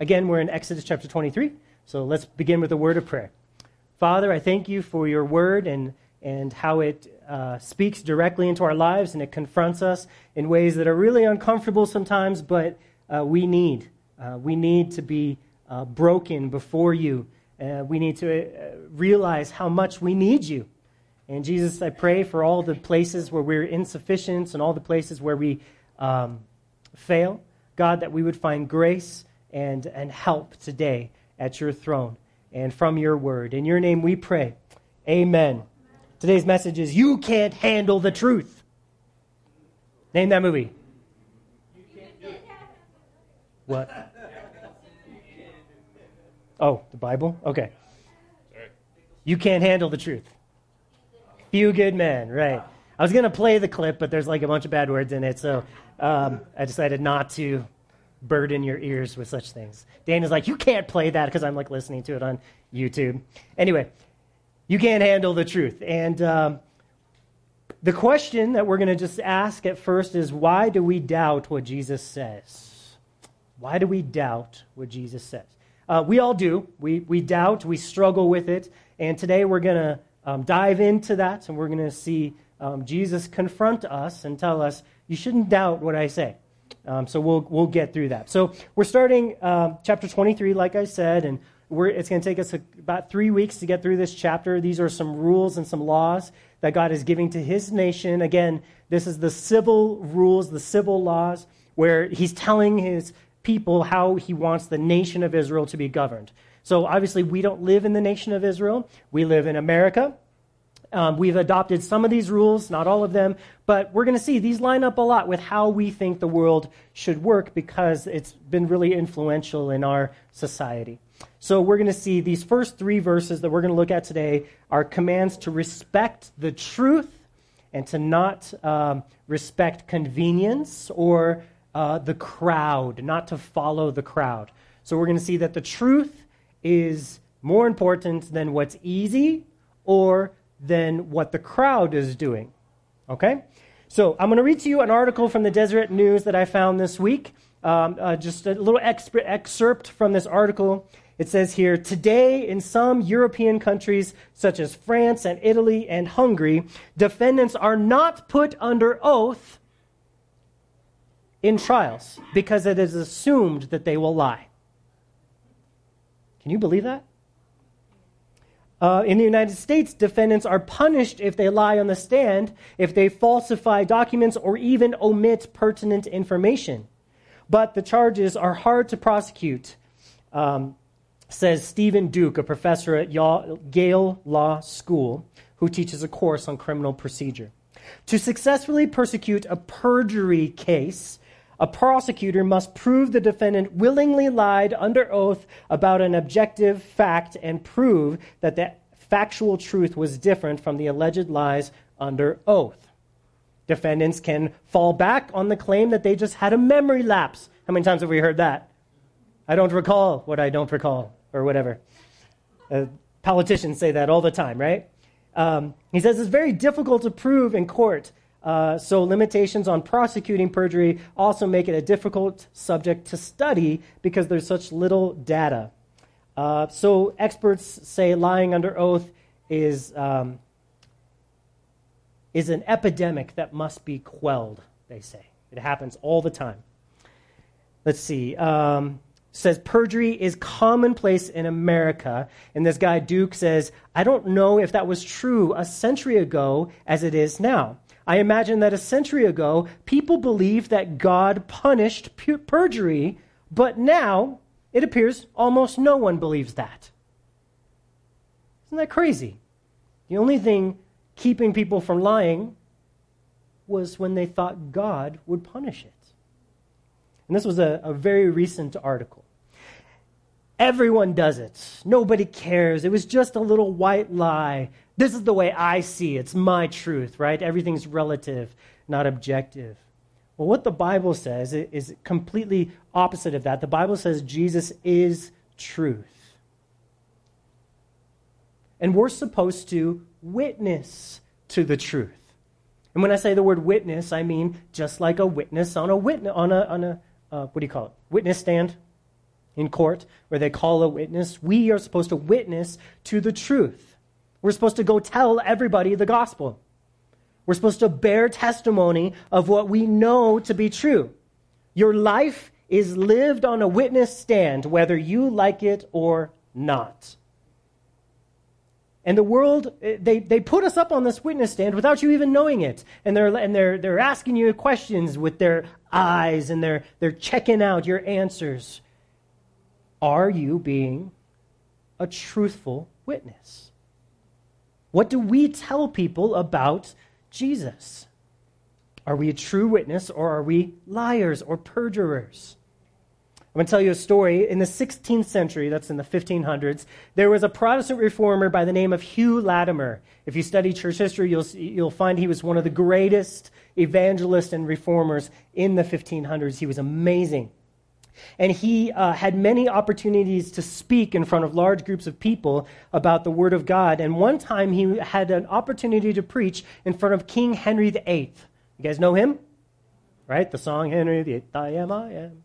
Again, we're in Exodus chapter 23, so let's begin with a word of prayer. Father, I thank you for your word and, and how it uh, speaks directly into our lives and it confronts us in ways that are really uncomfortable sometimes, but uh, we need. Uh, we need to be uh, broken before you. Uh, we need to uh, realize how much we need you. And Jesus, I pray for all the places where we're insufficient and all the places where we um, fail. God, that we would find grace and, and help today at your throne and from your word. In your name we pray. Amen. Today's message is You Can't Handle the Truth. Name that movie. What? Oh, the Bible? Okay. You can't handle the truth. Few good men, right. I was going to play the clip, but there's like a bunch of bad words in it, so um, I decided not to burden your ears with such things. Dan is like, you can't play that because I'm like listening to it on YouTube. Anyway, you can't handle the truth. And um, the question that we're going to just ask at first is why do we doubt what Jesus says? Why do we doubt what Jesus says? Uh, we all do. We, we doubt, we struggle with it. And today we're going to um, dive into that and we're going to see um, Jesus confront us and tell us, you shouldn't doubt what I say. Um, so we'll, we'll get through that. So we're starting um, chapter 23, like I said, and it's going to take us a, about three weeks to get through this chapter. These are some rules and some laws that God is giving to his nation. Again, this is the civil rules, the civil laws, where he's telling his people how he wants the nation of Israel to be governed. So obviously, we don't live in the nation of Israel, we live in America. Um, we've adopted some of these rules, not all of them, but we're going to see these line up a lot with how we think the world should work because it's been really influential in our society. So we're going to see these first three verses that we're going to look at today are commands to respect the truth and to not um, respect convenience or uh, the crowd, not to follow the crowd. So we're going to see that the truth is more important than what's easy or than what the crowd is doing. Okay? So I'm going to read to you an article from the Deseret News that I found this week. Um, uh, just a little exp- excerpt from this article. It says here Today, in some European countries, such as France and Italy and Hungary, defendants are not put under oath in trials because it is assumed that they will lie. Can you believe that? Uh, in the United States, defendants are punished if they lie on the stand, if they falsify documents, or even omit pertinent information. But the charges are hard to prosecute, um, says Stephen Duke, a professor at Yale Law School, who teaches a course on criminal procedure. To successfully prosecute a perjury case, a prosecutor must prove the defendant willingly lied under oath about an objective fact and prove that the factual truth was different from the alleged lies under oath. Defendants can fall back on the claim that they just had a memory lapse. How many times have we heard that? I don't recall what I don't recall, or whatever. Uh, politicians say that all the time, right? Um, he says it's very difficult to prove in court uh, so, limitations on prosecuting perjury also make it a difficult subject to study because there's such little data. Uh, so, experts say lying under oath is, um, is an epidemic that must be quelled, they say. It happens all the time. Let's see. Um, says perjury is commonplace in America. And this guy, Duke, says, I don't know if that was true a century ago as it is now. I imagine that a century ago, people believed that God punished perjury, but now it appears almost no one believes that. Isn't that crazy? The only thing keeping people from lying was when they thought God would punish it. And this was a, a very recent article. Everyone does it. Nobody cares. It was just a little white lie this is the way I see it. It's my truth, right? Everything's relative, not objective. Well, what the Bible says is completely opposite of that. The Bible says Jesus is truth. And we're supposed to witness to the truth. And when I say the word witness, I mean just like a witness on a witness on a on a uh, what do you call it? Witness stand. In court where they call a witness, we are supposed to witness to the truth. We're supposed to go tell everybody the gospel. We're supposed to bear testimony of what we know to be true. Your life is lived on a witness stand, whether you like it or not. And the world, eh, they, they put us up on this witness stand without you even knowing it. And they're, and they're, they're asking you questions with their eyes and they're, they're checking out your answers. Are you being a truthful witness? What do we tell people about Jesus? Are we a true witness or are we liars or perjurers? I'm going to tell you a story. In the 16th century, that's in the 1500s, there was a Protestant reformer by the name of Hugh Latimer. If you study church history, you'll, you'll find he was one of the greatest evangelists and reformers in the 1500s. He was amazing. And he uh, had many opportunities to speak in front of large groups of people about the Word of God. And one time he had an opportunity to preach in front of King Henry VIII. You guys know him? Right? The song Henry VIII, I am, I am.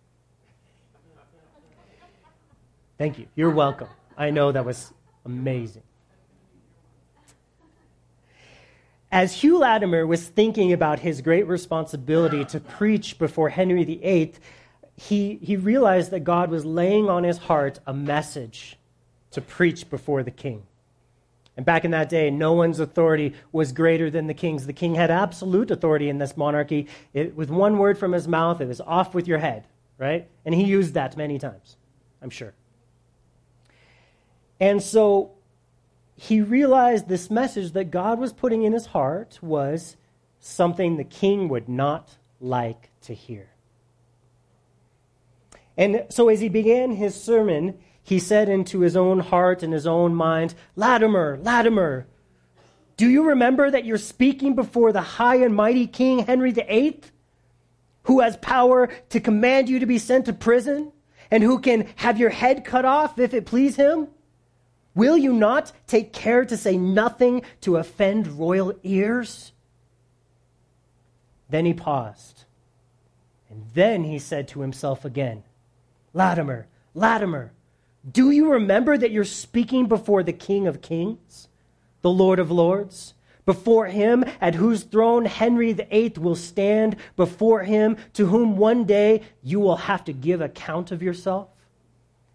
Thank you. You're welcome. I know that was amazing. As Hugh Latimer was thinking about his great responsibility to preach before Henry VIII, he, he realized that God was laying on his heart a message to preach before the king. And back in that day, no one's authority was greater than the king's. The king had absolute authority in this monarchy. It, with one word from his mouth, it was off with your head, right? And he used that many times, I'm sure. And so he realized this message that God was putting in his heart was something the king would not like to hear. And so as he began his sermon, he said into his own heart and his own mind, Latimer, Latimer, do you remember that you're speaking before the high and mighty King Henry VIII, who has power to command you to be sent to prison, and who can have your head cut off if it please him? Will you not take care to say nothing to offend royal ears? Then he paused. And then he said to himself again, Latimer, Latimer, do you remember that you're speaking before the King of Kings, the Lord of Lords? Before him at whose throne Henry VIII will stand, before him to whom one day you will have to give account of yourself?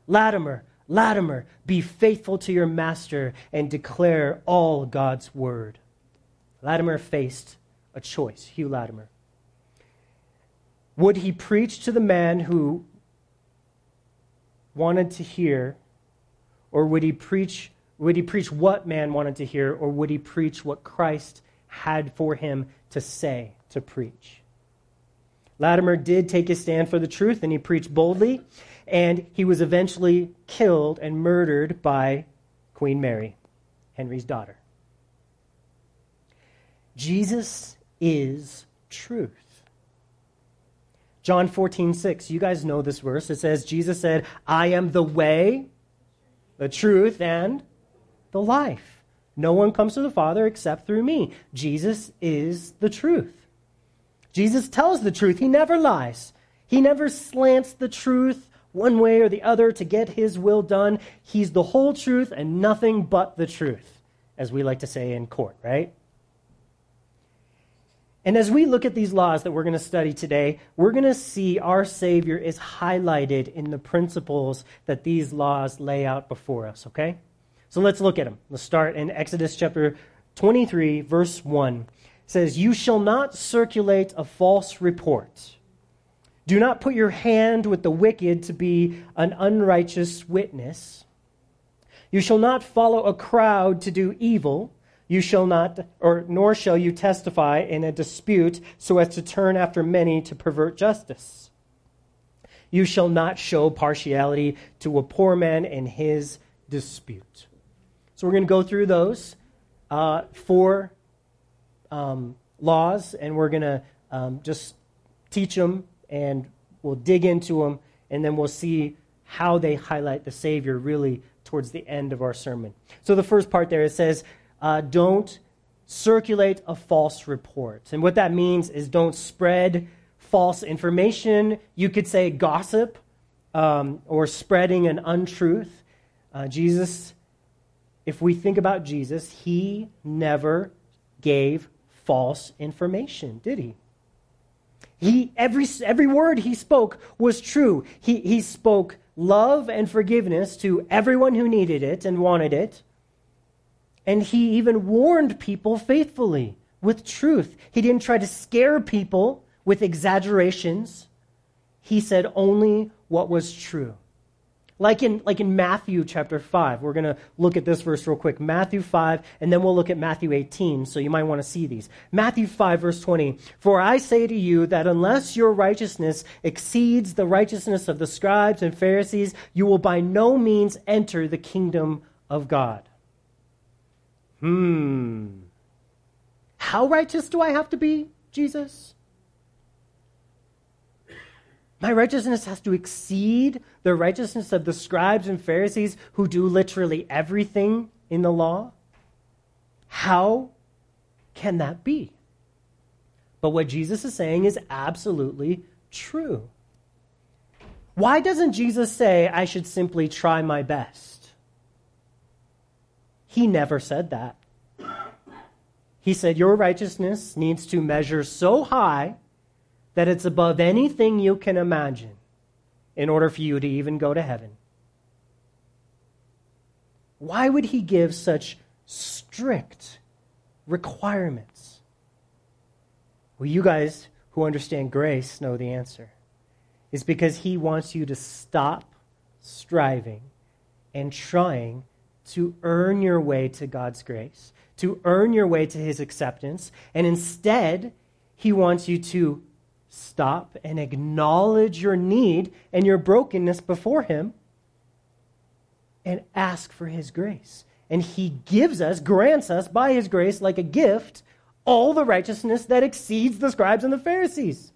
Latimer, Latimer, be faithful to your master and declare all God's word. Latimer faced a choice, Hugh Latimer. Would he preach to the man who wanted to hear, or would he preach would he preach what man wanted to hear, or would he preach what Christ had for him to say, to preach? Latimer did take his stand for the truth, and he preached boldly and he was eventually killed and murdered by Queen Mary, Henry's daughter. Jesus is truth. John 14, 6. You guys know this verse. It says, Jesus said, I am the way, the truth, and the life. No one comes to the Father except through me. Jesus is the truth. Jesus tells the truth. He never lies. He never slants the truth one way or the other to get his will done. He's the whole truth and nothing but the truth, as we like to say in court, right? And as we look at these laws that we're going to study today, we're going to see our Savior is highlighted in the principles that these laws lay out before us, okay? So let's look at them. Let's start in Exodus chapter 23, verse 1. It says, You shall not circulate a false report do not put your hand with the wicked to be an unrighteous witness. You shall not follow a crowd to do evil. You shall not, or nor shall you testify in a dispute so as to turn after many to pervert justice. You shall not show partiality to a poor man in his dispute. So we're going to go through those uh, four um, laws, and we're going to um, just teach them and we'll dig into them, and then we'll see how they highlight the Savior really towards the end of our sermon. So, the first part there it says, uh, don't circulate a false report. And what that means is don't spread false information. You could say gossip. um, or spreading an untruth. Uh, Jesus, if we think about Jesus, he never gave false information, did he? He, every, every word he spoke was true. He, he spoke love and forgiveness to everyone who needed it and wanted it. And he even warned people faithfully with truth. He didn't try to scare people with exaggerations. He said only what was true. Like in, like in Matthew chapter 5. We're going to look at this verse real quick. Matthew 5, and then we'll look at Matthew 18, so you might want to see these. Matthew 5, verse 20. For I say to you that unless your righteousness exceeds the righteousness of the scribes and Pharisees, you will by no means enter the kingdom of God. Hmm. How righteous do I have to be, Jesus? My righteousness has to exceed the righteousness of the scribes and Pharisees who do literally everything in the law? How can that be? But what Jesus is saying is absolutely true. Why doesn't Jesus say, I should simply try my best? He never said that. He said, Your righteousness needs to measure so high that it's above anything you can imagine in order for you to even go to heaven. Why would he give such strict requirements? Well, you guys who understand grace know the answer. Is because he wants you to stop striving and trying to earn your way to God's grace, to earn your way to his acceptance, and instead, he wants you to stop and acknowledge your need and your brokenness before Him and ask for His grace. And He gives us, grants us by His grace, like a gift, all the righteousness that exceeds the scribes and the Pharisees.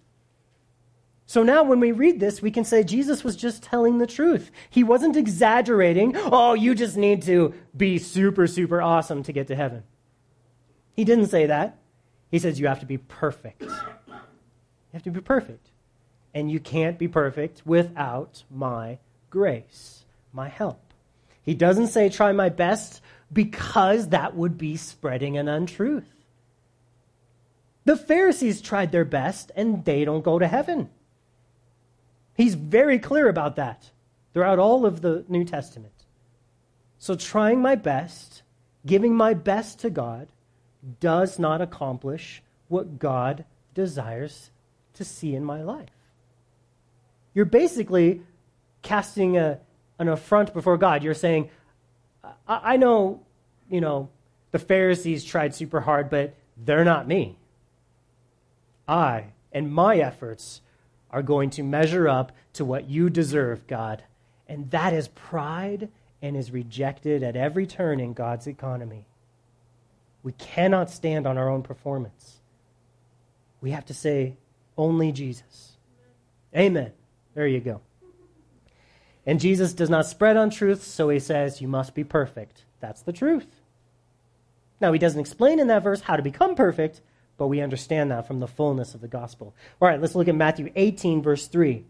So now, when we read this, we can say Jesus was just telling the truth. He wasn't exaggerating. Oh, you just need to be super, super awesome to get to heaven. He didn't say that. He says you have to be perfect You have to be perfect. And you can't be perfect without my grace, my help. He doesn't say, try my best, because that would be spreading an untruth. The Pharisees tried their best, and they don't go to heaven. He's very clear about that throughout all of the New Testament. So, trying my best, giving my best to God, does not accomplish what God desires to see in my life. You're basically casting a, an affront before God. You're saying, I, I know, you know, the Pharisees tried super hard, but they're not me. I and my efforts are going to measure up to what you deserve, God. And that is pride and is rejected at every turn in God's economy. We cannot stand on our own performance. We have to say, only Jesus. Amen. There you go. And Jesus does not spread untruths, so he says, You must be perfect. That's the truth. Now, he doesn't explain in that verse how to become perfect, but we understand that from the fullness of the gospel. All right, let's look at Matthew 18, verse 3.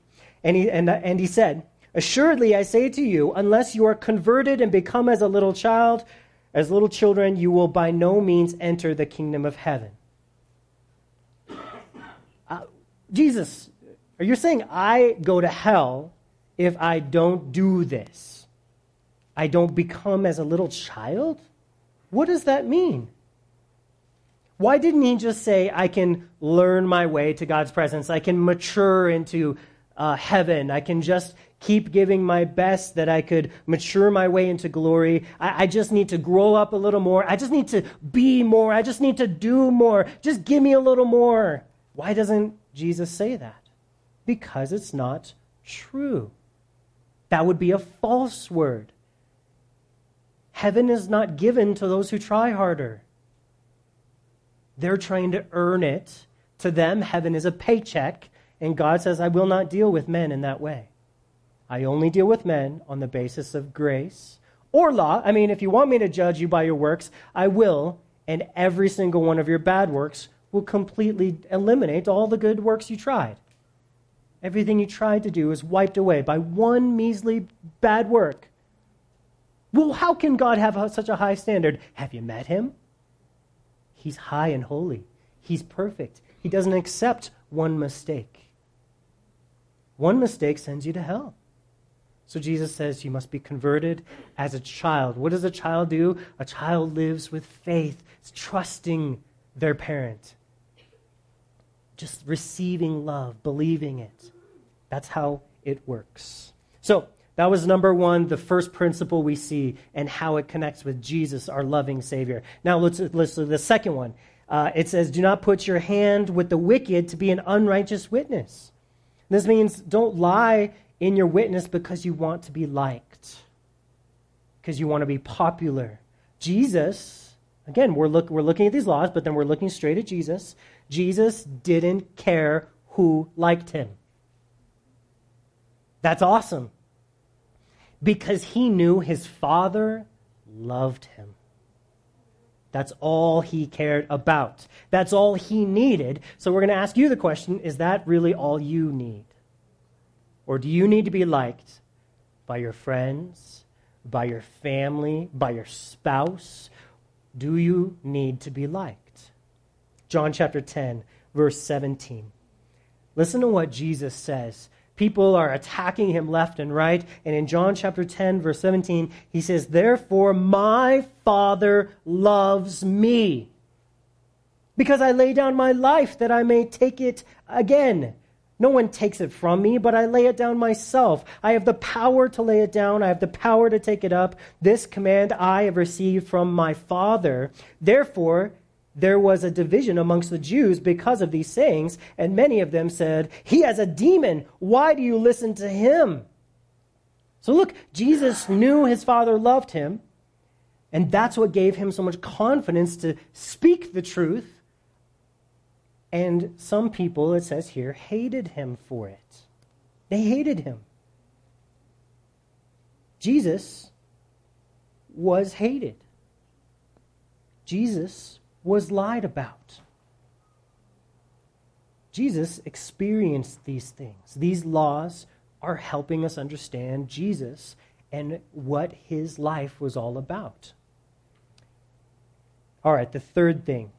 And he, and, and he said, Assuredly, I say to you, unless you are converted and become as a little child, as little children, you will by no means enter the kingdom of heaven. Uh, Jesus, are you saying I go to hell if I don't do this? I don't become as a little child? What does that mean? Why didn't he just say, I can learn my way to God's presence? I can mature into uh, heaven. I can just keep giving my best that I could mature my way into glory. I, I, just need to grow up a little more. I just need to be more. I just need to do more. Just give me a little more. Why doesn't Jesus say that? Because it's not true. That would be a false word. Heaven is not given to those who try harder. They're trying to earn it. To them, heaven is a paycheck, and God says, I will not deal with men in that way. I only deal with men on the basis of grace or law. I mean, if you want me to judge you by your works, I will, and every single one of your bad works will completely eliminate all the good works you tried. Everything you tried to do is wiped away by one measly bad work. Well, how can God have such a high standard? Have you met him? He's high and holy. He's perfect. He doesn't accept one mistake. One mistake sends you to hell. So Jesus says you must be converted as a child. What does a child do? A child lives with faith, it's trusting their parent, just receiving love, believing it. That's how it works. So, that was number one, the first principle we see, and how it connects with Jesus, our loving Savior. Now, let's listen to the second one. Uh, it says, Do not put your hand with the wicked to be an unrighteous witness. This means don't lie in your witness because you want to be liked, because you want to be popular. Jesus, again, we're, look, we're looking at these laws, but then we're looking straight at Jesus. Jesus didn't care who liked him. That's awesome. Because he knew his father loved him. That's all he cared about. That's all he needed. So we're going to ask you the question is that really all you need? Or do you need to be liked by your friends, by your family, by your spouse? Do you need to be liked? John chapter 10, verse 17. Listen to what Jesus says. People are attacking him left and right. And in John chapter 10, verse 17, he says, Therefore, my Father loves me, because I lay down my life that I may take it again. No one takes it from me, but I lay it down myself. I have the power to lay it down. I have the power to take it up. This command I have received from my Father. Therefore, there was a division amongst the Jews because of these sayings, and many of them said, He has a demon. Why do you listen to him? So look, Jesus knew his Father loved him, and that's what gave him so much confidence to speak the truth and some people, it says here, hated him for it. They hated him. Jesus was hated. Jesus was lied about. Jesus experienced these things. These laws are helping us understand Jesus and what his life was all about. All right, the third thing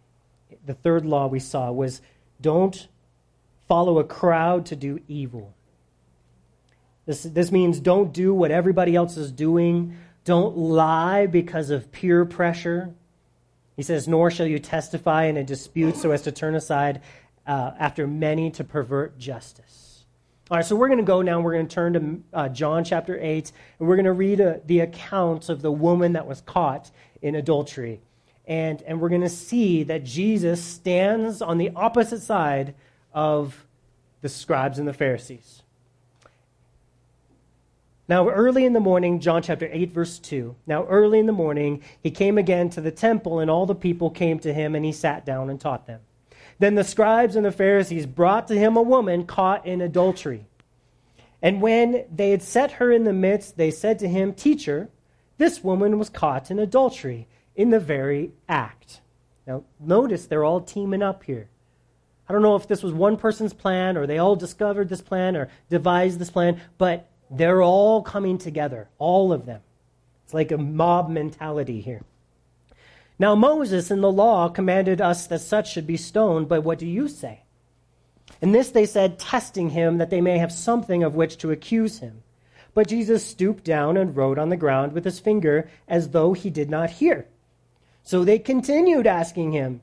the third law we saw was don't follow a crowd to do evil. This, this means don't do what everybody else is doing. Don't lie because of peer pressure. He says, Nor shall you testify in a dispute so as to turn aside uh, after many to pervert justice. All right, so we're going to go now. We're going to turn to uh, John chapter 8, and we're going to read uh, the account of the woman that was caught in adultery. And, and we're going to see that Jesus stands on the opposite side of the scribes and the Pharisees. Now, early in the morning, John chapter 8, verse 2. Now, early in the morning, he came again to the temple, and all the people came to him, and he sat down and taught them. Then the scribes and the Pharisees brought to him a woman caught in adultery. And when they had set her in the midst, they said to him, Teacher, this woman was caught in adultery in the very act. Now, notice they're all teaming up here. I don't know if this was one person's plan or they all discovered this plan or devised this plan, but they're all coming together, all of them. It's like a mob mentality here. Now, Moses in the law commanded us that such should be stoned, but what do you say? And this they said, testing him, that they may have something of which to accuse him. But Jesus stooped down and wrote on the ground with his finger as though he did not hear. So they continued asking him.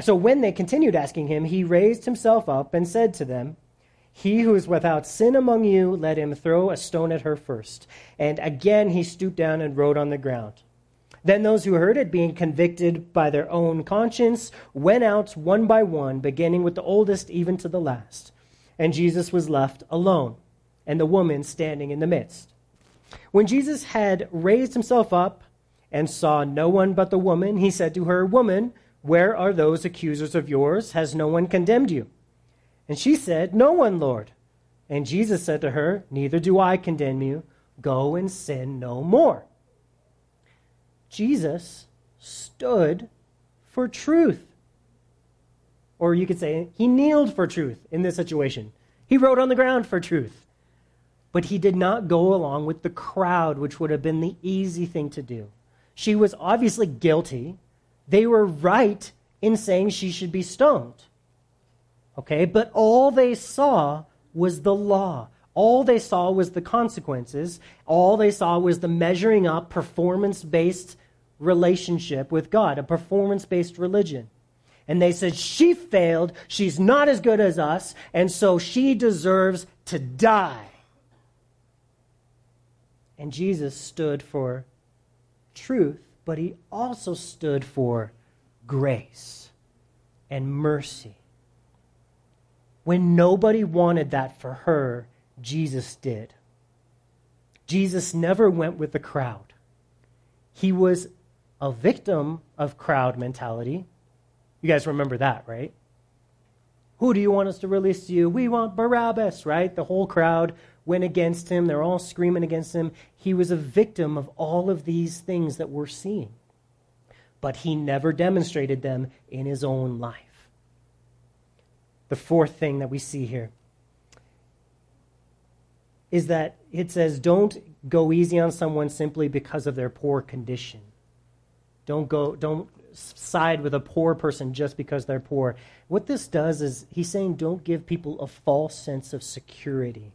So when they continued asking him, he raised himself up and said to them, He who is without sin among you, let him throw a stone at her first. And again he stooped down and wrote on the ground. Then those who heard it, being convicted by their own conscience, went out one by one, beginning with the oldest even to the last. And Jesus was left alone, and the woman standing in the midst. When Jesus had raised himself up, and saw no one but the woman, he said to her, Woman, where are those accusers of yours? Has no one condemned you? And she said, No one, Lord. And Jesus said to her, Neither do I condemn you. Go and sin no more. Jesus stood for truth. Or you could say, he kneeled for truth in this situation. He wrote on the ground for truth. But he did not go along with the crowd, which would have been the easy thing to do. She was obviously guilty. They were right in saying she should be stoned. Okay, but all they saw was the law. All they saw was the consequences. All they saw was the measuring up, performance based relationship with God, a performance based religion. And they said, She failed. She's not as good as us. And so she deserves to die. And Jesus stood for truth, but he also stood for grace and mercy. When nobody wanted that for her, Jesus did. Jesus never went with the crowd. He was a victim of crowd mentality. You guys remember that, right? Who do you want us to release to you? We want Barabbas, right? The whole crowd went against him. They're all screaming against him. He was a victim of all of these things that we're seeing. But he never demonstrated them in his own life. The fourth thing that we see here is that it says, don't go easy on someone simply because of their poor condition. Don't go, don't side with a poor person just because they're poor. What this does is he's saying don't give people a false sense of security.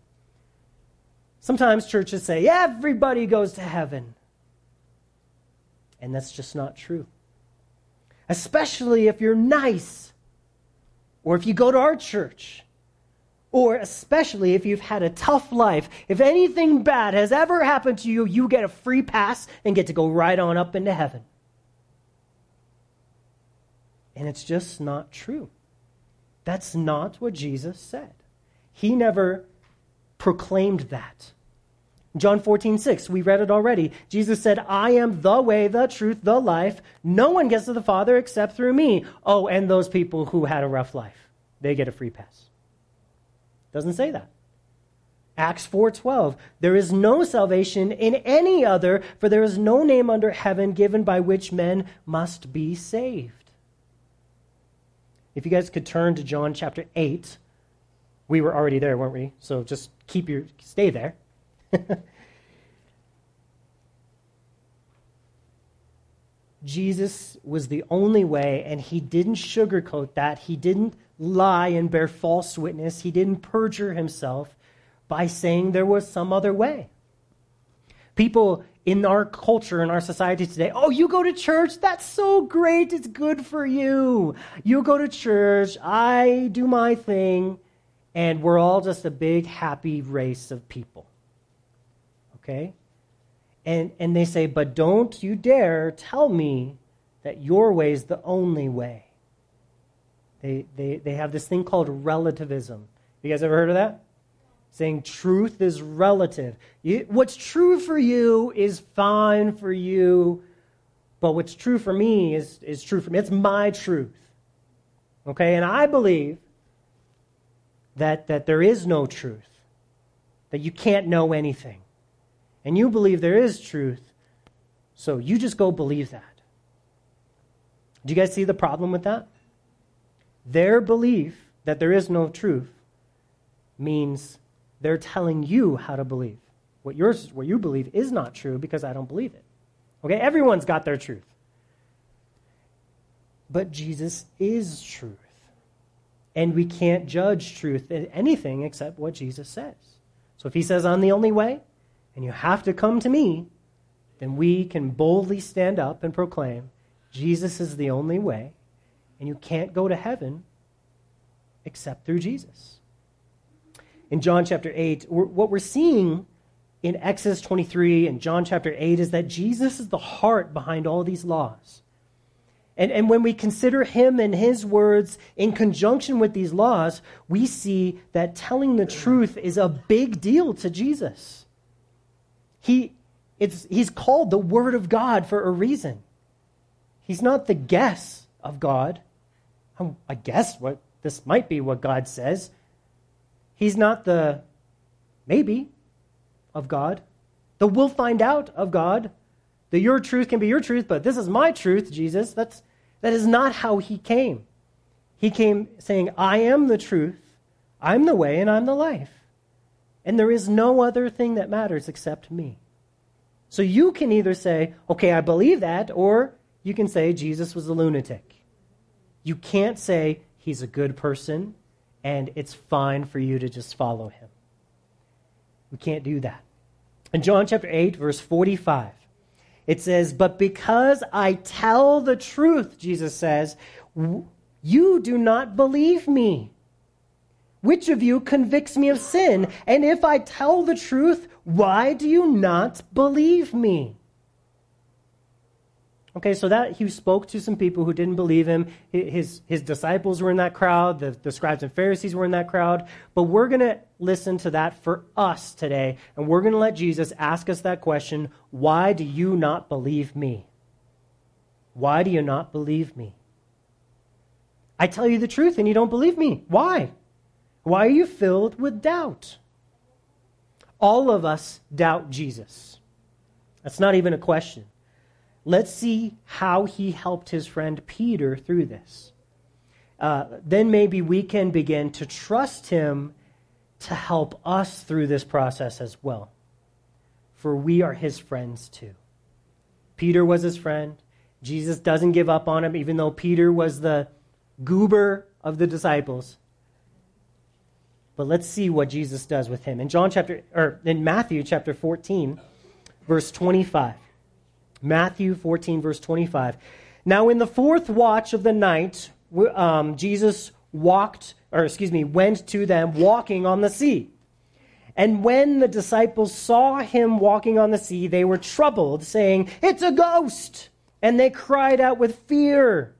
Sometimes churches say everybody goes to heaven. And that's just not true. Especially if you're nice or if you go to our church, or especially if you've had a tough life, if anything bad has ever happened to you, you get a free pass and get to go right on up into heaven. And it's just not true. That's not what Jesus said. He never proclaimed that. John 14, 6, we read it already. Jesus said, I am the way, the truth, the life. No one gets to the Father except through me. Oh, and those people who had a rough life they get a free pass. Doesn't say that. Acts 4:12 There is no salvation in any other for there is no name under heaven given by which men must be saved. If you guys could turn to John chapter 8. We were already there, weren't we? So just keep your stay there. Jesus was the only way, and he didn't sugarcoat that. He didn't lie and bear false witness. He didn't perjure himself by saying there was some other way. People in our culture, in our society today, oh, you go to church? That's so great. It's good for you. You go to church. I do my thing. And we're all just a big, happy race of people. Okay? And, and they say, but don't you dare tell me that your way is the only way. They, they, they have this thing called relativism. You guys ever heard of that? Saying truth is relative. What's true for you is fine for you, but what's true for me is, is true for me. It's my truth. Okay? And I believe that, that there is no truth, that you can't know anything. And you believe there is truth, so you just go believe that. Do you guys see the problem with that? Their belief that there is no truth means they're telling you how to believe. What, yours, what you believe is not true because I don't believe it. Okay, everyone's got their truth. But Jesus is truth. And we can't judge truth in anything except what Jesus says. So if he says, I'm the only way, and you have to come to me, then we can boldly stand up and proclaim Jesus is the only way, and you can't go to heaven except through Jesus. In John chapter 8, what we're seeing in Exodus 23 and John chapter 8 is that Jesus is the heart behind all these laws. And, and when we consider him and his words in conjunction with these laws, we see that telling the truth is a big deal to Jesus. He, it's, he's called the Word of God for a reason. He's not the guess of God. Um, I guess what this might be what God says. He's not the maybe of God, the we'll find out of God. The your truth can be your truth, but this is my truth, Jesus. That's that is not how he came. He came saying, I am the truth. I'm the way and I'm the life. And there is no other thing that matters except me. So you can either say, okay, I believe that, or you can say Jesus was a lunatic. You can't say he's a good person and it's fine for you to just follow him. We can't do that. In John chapter 8, verse 45, it says, But because I tell the truth, Jesus says, you do not believe me. Which of you convicts me of sin? And if I tell the truth, why do you not believe me? Okay, so that he spoke to some people who didn't believe him. His, his disciples were in that crowd, the, the scribes and Pharisees were in that crowd. But we're going to listen to that for us today, and we're going to let Jesus ask us that question Why do you not believe me? Why do you not believe me? I tell you the truth and you don't believe me. Why? Why are you filled with doubt? All of us doubt Jesus. That's not even a question. Let's see how he helped his friend Peter through this. Uh, then maybe we can begin to trust him to help us through this process as well. For we are his friends too. Peter was his friend. Jesus doesn't give up on him, even though Peter was the goober of the disciples. But let's see what Jesus does with him. In John chapter or in Matthew chapter 14, verse 25. Matthew 14, verse 25. Now, in the fourth watch of the night, um, Jesus walked, or excuse me, went to them walking on the sea. And when the disciples saw him walking on the sea, they were troubled, saying, It's a ghost! And they cried out with fear.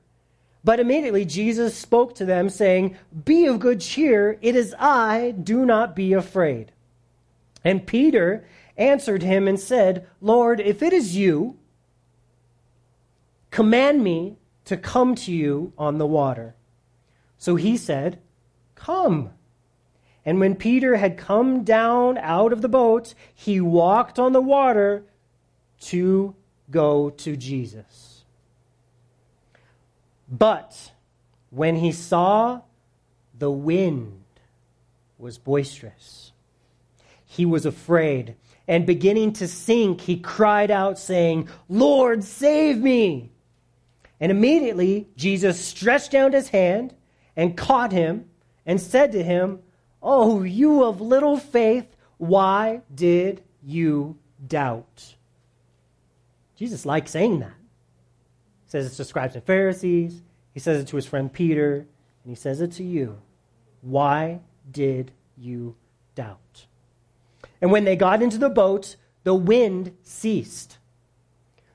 But immediately Jesus spoke to them, saying, Be of good cheer, it is I, do not be afraid. And Peter answered him and said, Lord, if it is you, command me to come to you on the water. So he said, Come. And when Peter had come down out of the boat, he walked on the water to go to Jesus. But when he saw the wind was boisterous, he was afraid. And beginning to sink, he cried out, saying, Lord, save me. And immediately Jesus stretched out his hand and caught him and said to him, Oh, you of little faith, why did you doubt? Jesus liked saying that says it to scribes and Pharisees. He says it to his friend Peter. And he says it to you. Why did you doubt? And when they got into the boat, the wind ceased.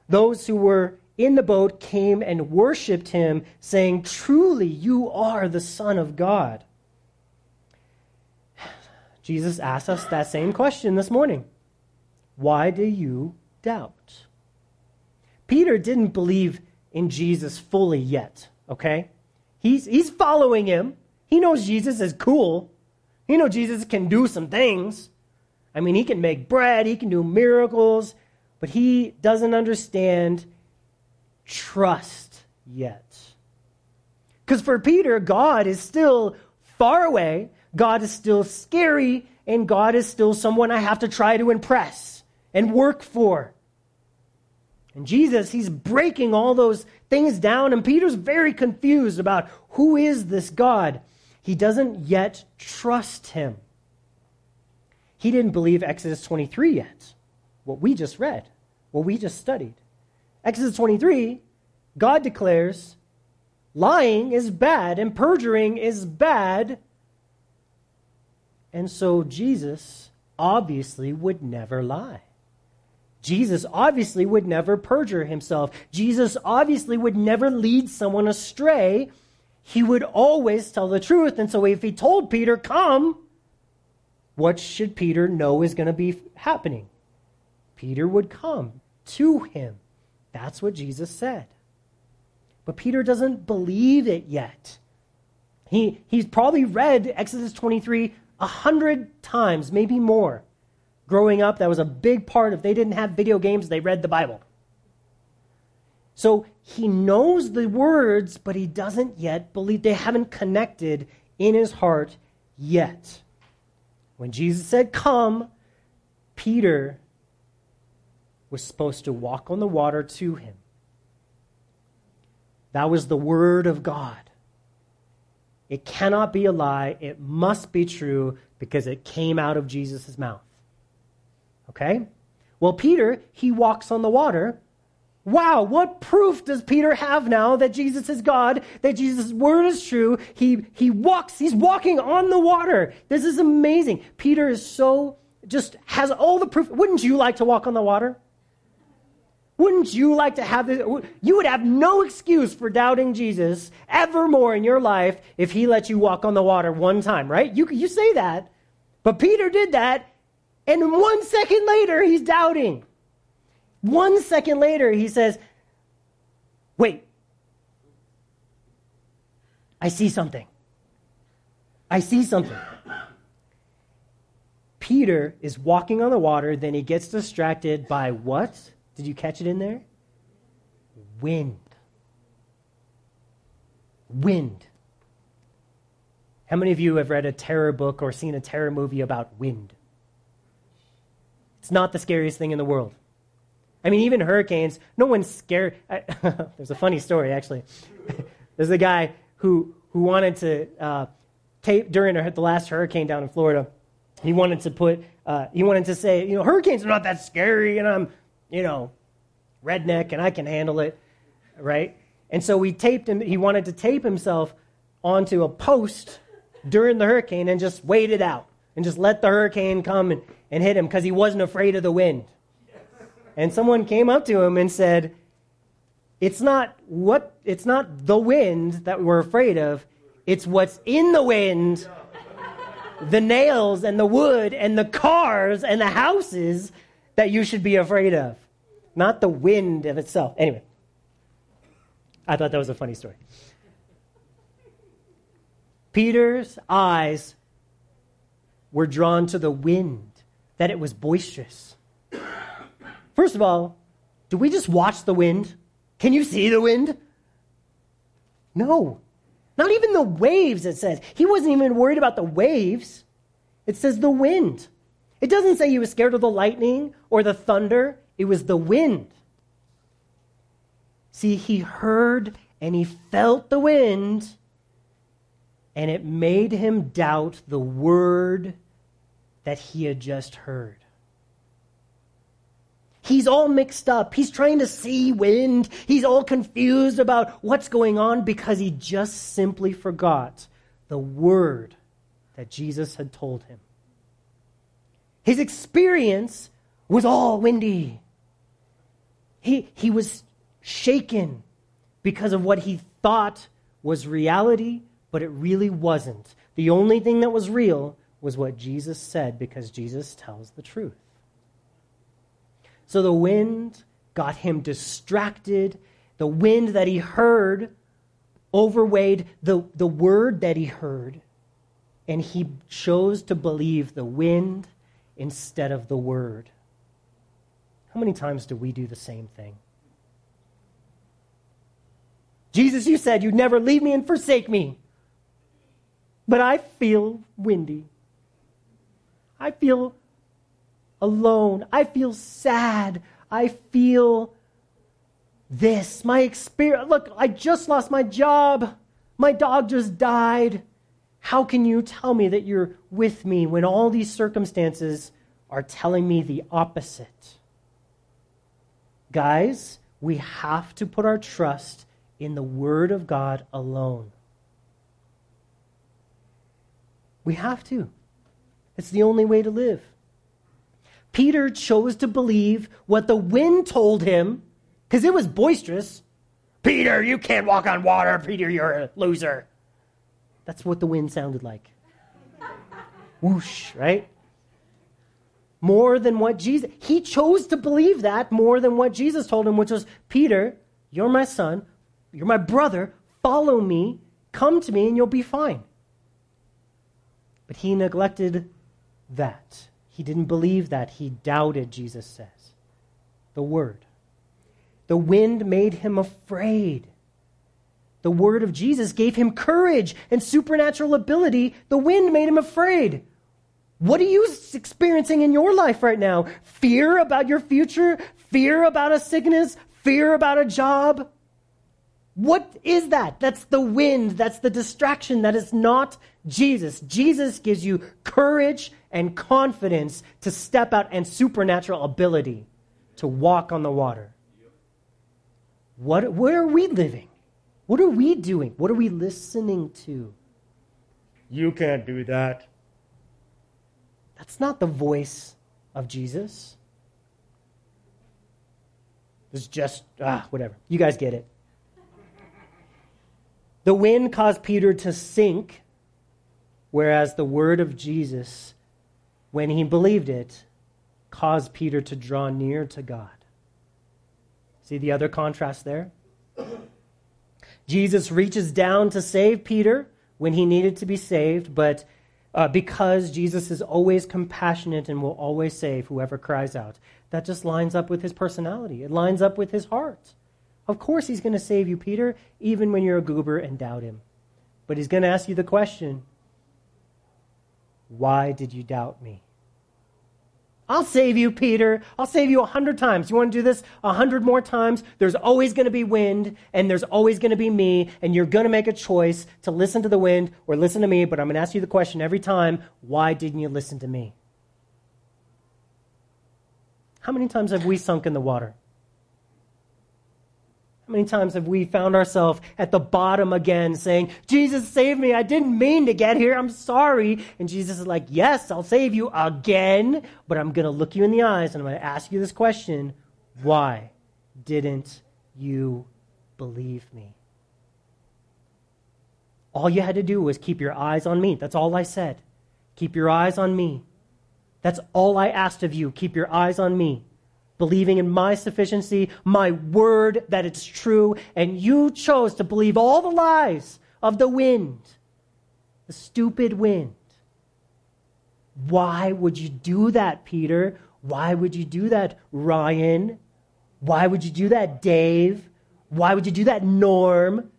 Those who were in the boat came and worshiped him, saying, Truly, you are the Son of God. Jesus asked us that same question this morning Why do you doubt? Peter didn't believe in Jesus fully yet, okay? He's, he's following him. He knows Jesus is cool. He knows Jesus can do some things. I mean, he can make bread, he can do miracles, but he doesn't understand trust yet. Because for Peter, God is still far away, God is still scary, and God is still someone I have to try to impress and work for. And Jesus, he's breaking all those things down, and Peter's very confused about who is this God. He doesn't yet trust him. He didn't believe Exodus 23 yet, what we just read, what we just studied. Exodus 23, God declares lying is bad and perjuring is bad. And so Jesus obviously would never lie. Jesus obviously would never perjure himself. Jesus obviously would never lead someone astray. He would always tell the truth. And so if he told Peter, come, what should Peter know is going to be happening? Peter would come to him. That's what Jesus said. But Peter doesn't believe it yet. He, he's probably read Exodus 23 a hundred times, maybe more growing up, that was a big part. If they didn't have video games, they read the Bible. So he knows the words, but he doesn't yet believe. They haven't connected in his heart Yet, when Jesus said, Come, Peter was supposed to walk on the water to him. That was the Word of God. It cannot be a lie. It must be true because it came out of Jesus' mouth. Okay? Well, Peter, he walks on the water. Wow, what proof does Peter have now that Jesus is God, that Jesus' word is true? He, he walks, he's walking on the water. This is amazing. Peter is so, just has all the proof. Wouldn't you like to walk on the water? Wouldn't you like to have this? You would have no excuse for doubting Jesus ever more in your life if he let you walk on the water one time, right? You, you say that. But Peter did that, and one second later, he's doubting. One second later, he says, Wait, I see something. I see something. Peter is walking on the water, then he gets distracted by what? Did you catch it in there? Wind. Wind. How many of you have read a terror book or seen a terror movie about wind? It's not the scariest thing in the world. I mean, even hurricanes, no one's scared. There's a funny story, actually. there's a guy who, who wanted to uh, tape during the last hurricane down in Florida. He wanted to put, uh, he wanted to say, you know, hurricanes are not that scary, and I'm you know, redneck and I can handle it, right? And so we taped him, he wanted to tape himself onto a post during the hurricane and just wait it out and just let the hurricane come and, and hit him because he wasn't afraid of the wind. And someone came up to him and said, It's not what it's not the wind that we're afraid of, it's what's in the wind. The nails and the wood and the cars and the houses that you should be afraid of, not the wind of itself. Anyway, I thought that was a funny story. Peter's eyes were drawn to the wind, that it was boisterous. First of all, do we just watch the wind? Can you see the wind? No. Not even the waves, it says. He wasn't even worried about the waves. It says the wind. It doesn't say he was scared of the lightning or the thunder, it was the wind. See, he heard and he felt the wind, and it made him doubt the word that he had just heard. He's all mixed up. He's trying to see wind. He's all confused about what's going on because he just simply forgot the word that Jesus had told him. His experience was all windy. He, he was shaken because of what he thought was reality, but it really wasn't. The only thing that was real was what Jesus said because Jesus tells the truth. So the wind got him distracted. The wind that he heard overweighed the, the word that he heard, and he chose to believe the wind instead of the word. How many times do we do the same thing? Jesus, you said you'd never leave me and forsake me. But I feel windy. I feel alone. I feel sad. I feel this. My experience. Look, I just lost my job. My dog just died. How can you tell me that you're with me when all these circumstances are telling me the opposite? Guys, we have to put our trust in the Word of God alone. We have to. It's the only way to live. Peter chose to believe what the wind told him because it was boisterous. Peter, you can't walk on water. Peter, you're a loser. That's what the wind sounded like. Whoosh, right? More than what Jesus, he chose to believe that more than what Jesus told him, which was, Peter, you're my son, you're my brother, follow me, come to me, and you'll be fine. But he neglected that. He didn't believe that. He doubted, Jesus says. The word. The wind made him afraid. the word of Jesus gave him courage and supernatural ability. The wind made him afraid. What are you experiencing in your life right now? Fear about your future? Fear about a sickness? Fear about a job? What is that? That's the wind. That's the distraction. That is not Jesus. Jesus gives you courage and confidence to step out and supernatural ability to walk on the water. What, where are we living? What are we doing? What are we listening to? You can't do that. That's not the voice of Jesus. It's just, ah, whatever. You guys get it. The wind caused Peter to sink, whereas the word of Jesus, when he believed it, caused Peter to draw near to God. See the other contrast there? Jesus reaches down to save Peter when he needed to be saved, but uh, because Jesus is always compassionate and will always save whoever cries out, that just lines up with his personality. It lines up with his heart. Of course, he's going to save you, Peter, even when you're a goober and doubt him. But he's going to ask you the question why did you doubt me? I'll save you, Peter. I'll save you a hundred times. You want to do this a hundred more times? There's always going to be wind, and there's always going to be me, and you're going to make a choice to listen to the wind or listen to me, but I'm going to ask you the question every time why didn't you listen to me? How many times have we sunk in the water? How many times have we found ourselves at the bottom again saying, Jesus, save me. I didn't mean to get here. I'm sorry. And Jesus is like, Yes, I'll save you again, but I'm going to look you in the eyes and I'm going to ask you this question Why didn't you believe me? All you had to do was keep your eyes on me. That's all I said. Keep your eyes on me. That's all I asked of you. Keep your eyes on me believing in my sufficiency, my word that it's true, and you chose to believe all the lies of the wind, the stupid wind. Why would you do that, Peter? Why would you do that, Ryan? Why would you do that, Dave? Why would you do that, Norm?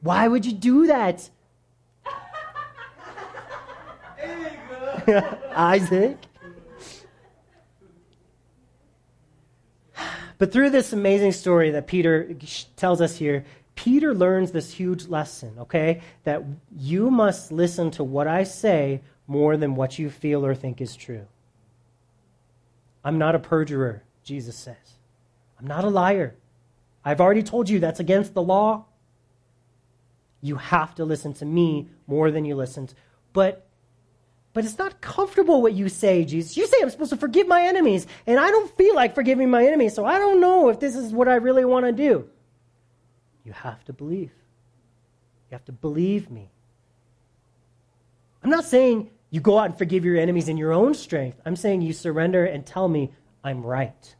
Why would you do that? Isaac? But through this amazing story that Peter tells us here, Peter learns this huge lesson, okay? That you must listen to what I say more than what you feel or think is true. I'm not a perjurer, Jesus says. I'm not a liar. I've already told you that's against the law. You have to listen to me more than you listened. But but it's not comfortable what you say, Jesus. You say I'm supposed to forgive my enemies, and I don't feel like forgiving my enemies, so I don't know if this is what I really want to do. You have to believe. You have to believe me. I'm not saying you go out and forgive your enemies in your own strength. I'm saying you surrender and tell me I'm right.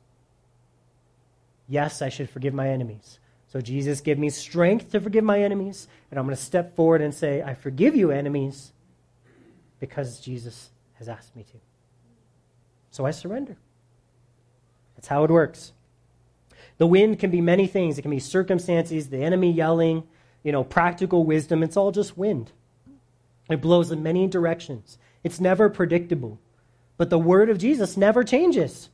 Yes, I should forgive my enemies. So, Jesus, give me strength to forgive my enemies, and I'm going to step forward and say, I forgive you, enemies because Jesus has asked me to. So I surrender. That's how it works. The wind can be many things. It can be circumstances, the enemy yelling, you know, practical wisdom. It's all just wind. It blows in many directions. It's never predictable. But the word of Jesus never changes.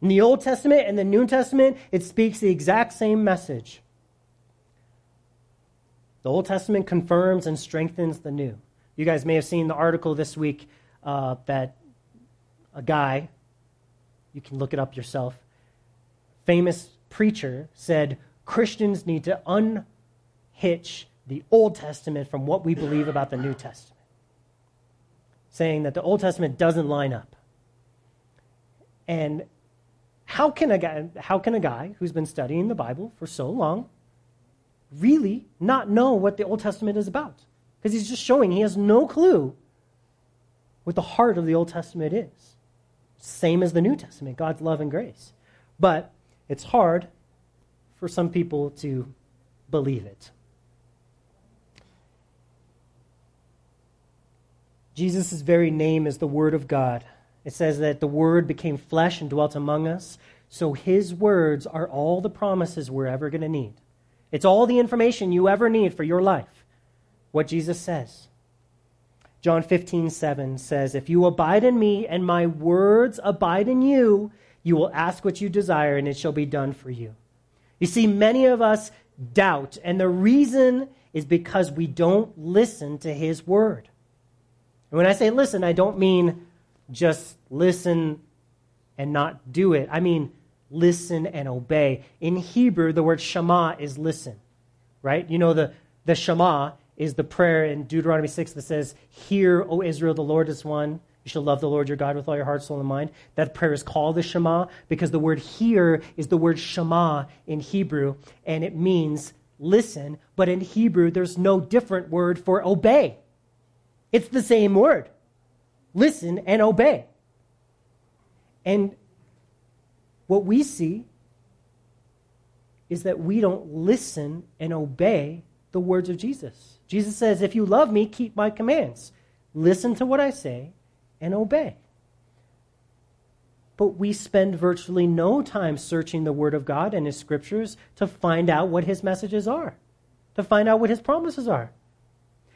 In the Old Testament and the New Testament, it speaks the exact same message. The Old Testament confirms and strengthens the New. You guys may have seen the article this week uh, that a guy, you can look it up yourself, famous preacher said Christians need to unhitch the Old Testament from what we believe about the New Testament, saying that the Old Testament doesn't line up. And how can a guy, how can a guy who's been studying the Bible for so long really not know what the Old Testament is about? Because he's just showing he has no clue what the heart of the Old Testament is. Same as the New Testament, God's love and grace. But it's hard for some people to believe it. Jesus' very name is the Word of God. It says that the Word became flesh and dwelt among us. So his words are all the promises we're ever going to need. It's all the information you ever need for your life. What Jesus says. John 15, 7 says, If you abide in me and my words abide in you, you will ask what you desire and it shall be done for you. You see, many of us doubt, and the reason is because we don't listen to his word. And when I say listen, I don't mean just listen and not do it. I mean listen and obey. In Hebrew, the word shema is listen, right? You know, the, the shema is the prayer in Deuteronomy 6 that says, Hear, O Israel, the Lord is one. You shall love the Lord your God with all your heart, soul, and mind. That prayer is called the Shema because the word hear is the word Shema in Hebrew, and it means listen. But in Hebrew, there's no different word for obey. It's the same word listen and obey. And what we see is that we don't listen and obey the words of Jesus. Jesus says, If you love me, keep my commands. Listen to what I say and obey. But we spend virtually no time searching the Word of God and His Scriptures to find out what His messages are, to find out what His promises are.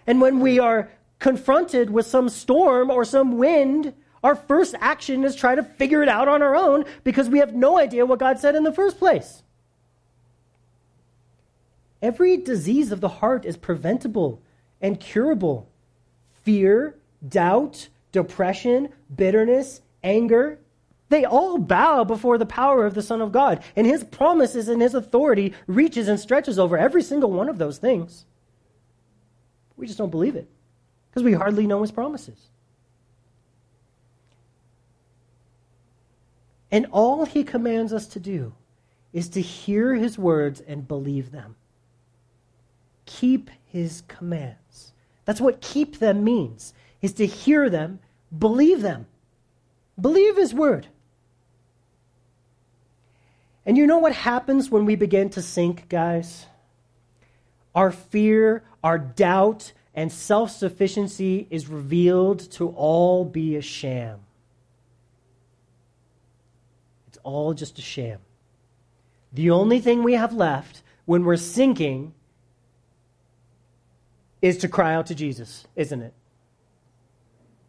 And when we are confronted with some storm or some wind, our first action is try to figure it out on our own because we have no idea what God said in the first place. Every disease of the heart is preventable and curable. Fear, doubt, depression, bitterness, anger, they all bow before the power of the Son of God. And his promises and his authority reaches and stretches over every single one of those things. We just don't believe it because we hardly know his promises. And all he commands us to do is to hear his words and believe them keep his commands. That's what keep them means, is to hear them, believe them. Believe his word. And you know what happens when we begin to sink, guys? Our fear, our doubt, and self sufficiency is revealed to all be a sham. It's all just a sham. The only thing we have left when we're sinking is to cry out to Jesus, isn't it?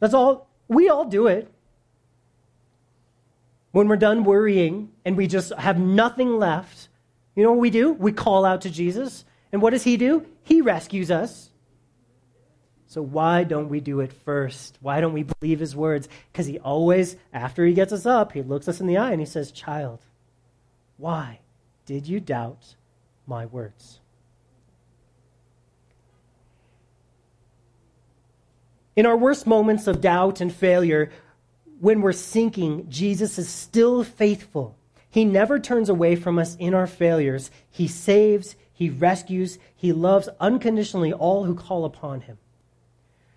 That's all. We all do it. When we're done worrying and we just have nothing left, you know what we do? We call out to Jesus. And what does he do? He rescues us. So why don't we do it first? Why don't we believe his words? Because he always, after he gets us up, he looks us in the eye and he says, Child, why did you doubt my words? In our worst moments of doubt and failure, when we're sinking, Jesus is still faithful. He never turns away from us in our failures. He saves, He rescues, He loves unconditionally all who call upon Him.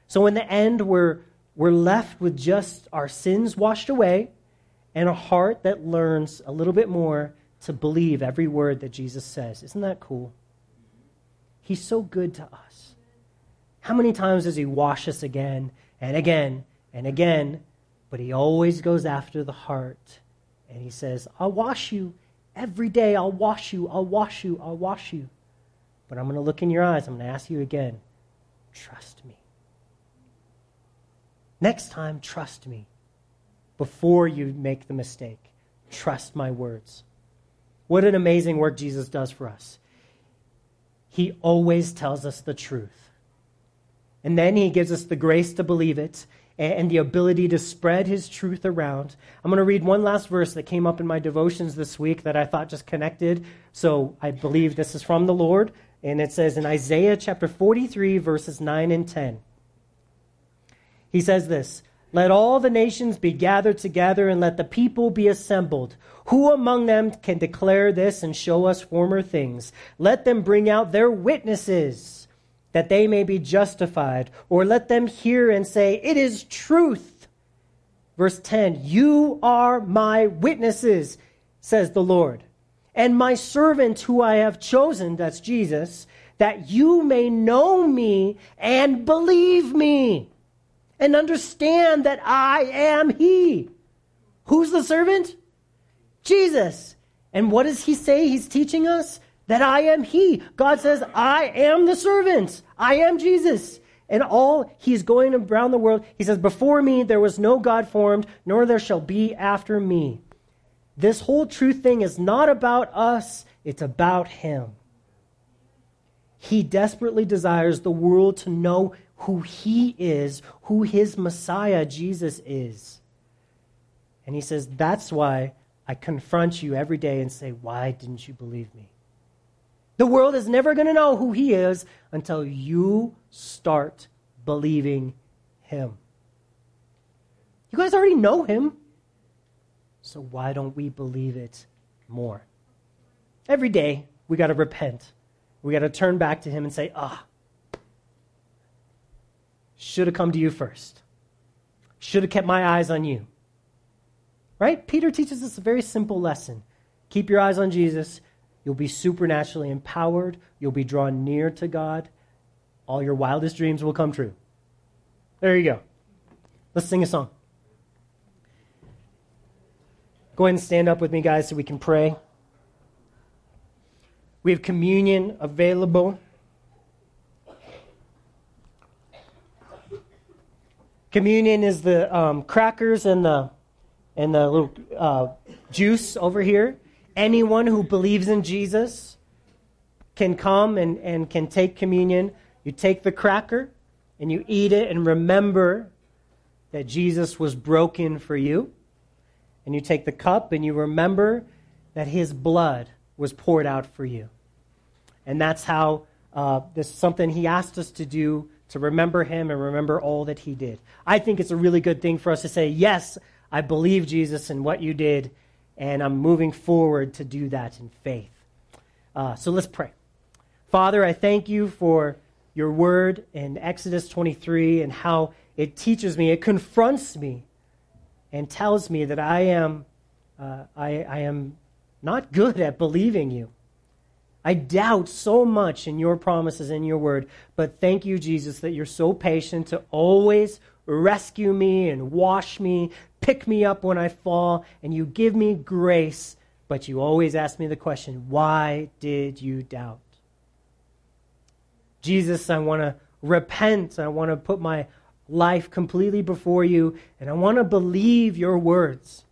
So in the end, we're, we're left with just our sins washed away and a heart that learns a little bit more to believe every word that Jesus says. Isn't that cool? He's so good to us. How many times does he wash us again and again and again? But he always goes after the heart. And he says, I'll wash you every day. I'll wash you. I'll wash you. I'll wash you. But I'm going to look in your eyes. I'm going to ask you again trust me. Next time, trust me. Before you make the mistake, trust my words. What an amazing work Jesus does for us. He always tells us the truth. And then he gives us the grace to believe it and the ability to spread his truth around. I'm going to read one last verse that came up in my devotions this week that I thought just connected. So I believe this is from the Lord. And it says in Isaiah chapter 43, verses 9 and 10. He says this Let all the nations be gathered together, and let the people be assembled. Who among them can declare this and show us former things? Let them bring out their witnesses that they may be justified, or let them hear and say, It is truth. Verse 10 You are my witnesses, says the Lord, and my servant who I have chosen, that's Jesus, that you may know me and believe me and understand that I am He. Who's the servant? Jesus. And what does He say He's teaching us? That I am He. God says, I am the servant. I am Jesus. And all He's going around the world, He says, Before me there was no God formed, nor there shall be after me. This whole truth thing is not about us, it's about Him. He desperately desires the world to know who He is, who His Messiah, Jesus, is. And He says, That's why I confront you every day and say, Why didn't you believe me? The world is never going to know who he is until you start believing him. You guys already know him. So why don't we believe it more? Every day, we got to repent. We got to turn back to him and say, ah, should have come to you first. Should have kept my eyes on you. Right? Peter teaches us a very simple lesson. Keep your eyes on Jesus. You'll be supernaturally empowered. You'll be drawn near to God. All your wildest dreams will come true. There you go. Let's sing a song. Go ahead and stand up with me, guys, so we can pray. We have communion available. Communion is the um, crackers and the and the little uh, juice over here anyone who believes in Jesus can come and, and can take communion. You take the cracker and you eat it and remember that Jesus was broken for you. And you take the cup and you remember that his blood was poured out for you. And that's how uh, this is something he asked us to do to remember him and remember all that he did. I think it's a really good thing for us to say, Yes, I believe Jesus and what you did, and I'm moving forward to do that in faith. Uh, so let's pray. Father, I thank you for your word in Exodus 23 and how it teaches me, it confronts me, and tells me that I am, uh, I, I am not good at believing you. I doubt so much in your promises in your word, but thank you, Jesus, that you're so patient to always rescue me and wash me, pick me up when I fall, and you give me grace, but you always ask me the question, why did you doubt? Jesus, I want to repent. I want to put my life completely before you, and I want to believe your words.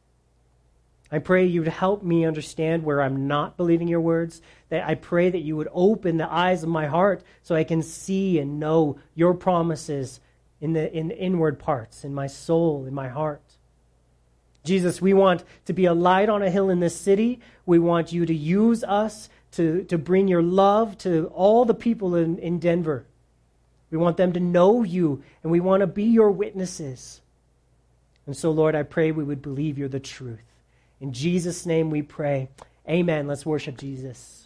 I pray you would help me understand where I'm not believing your words. That I pray that you would open the eyes of my heart so I can see and know your promises in the, in the inward parts, in my soul, in my heart. Jesus, we want to be a light on a hill in this city. We want you to use us to, to bring your love to all the people in, in Denver. We want them to know you, and we want to be your witnesses. And so, Lord, I pray we would believe you're the truth. In Jesus' name we pray. Amen. Let's worship Jesus.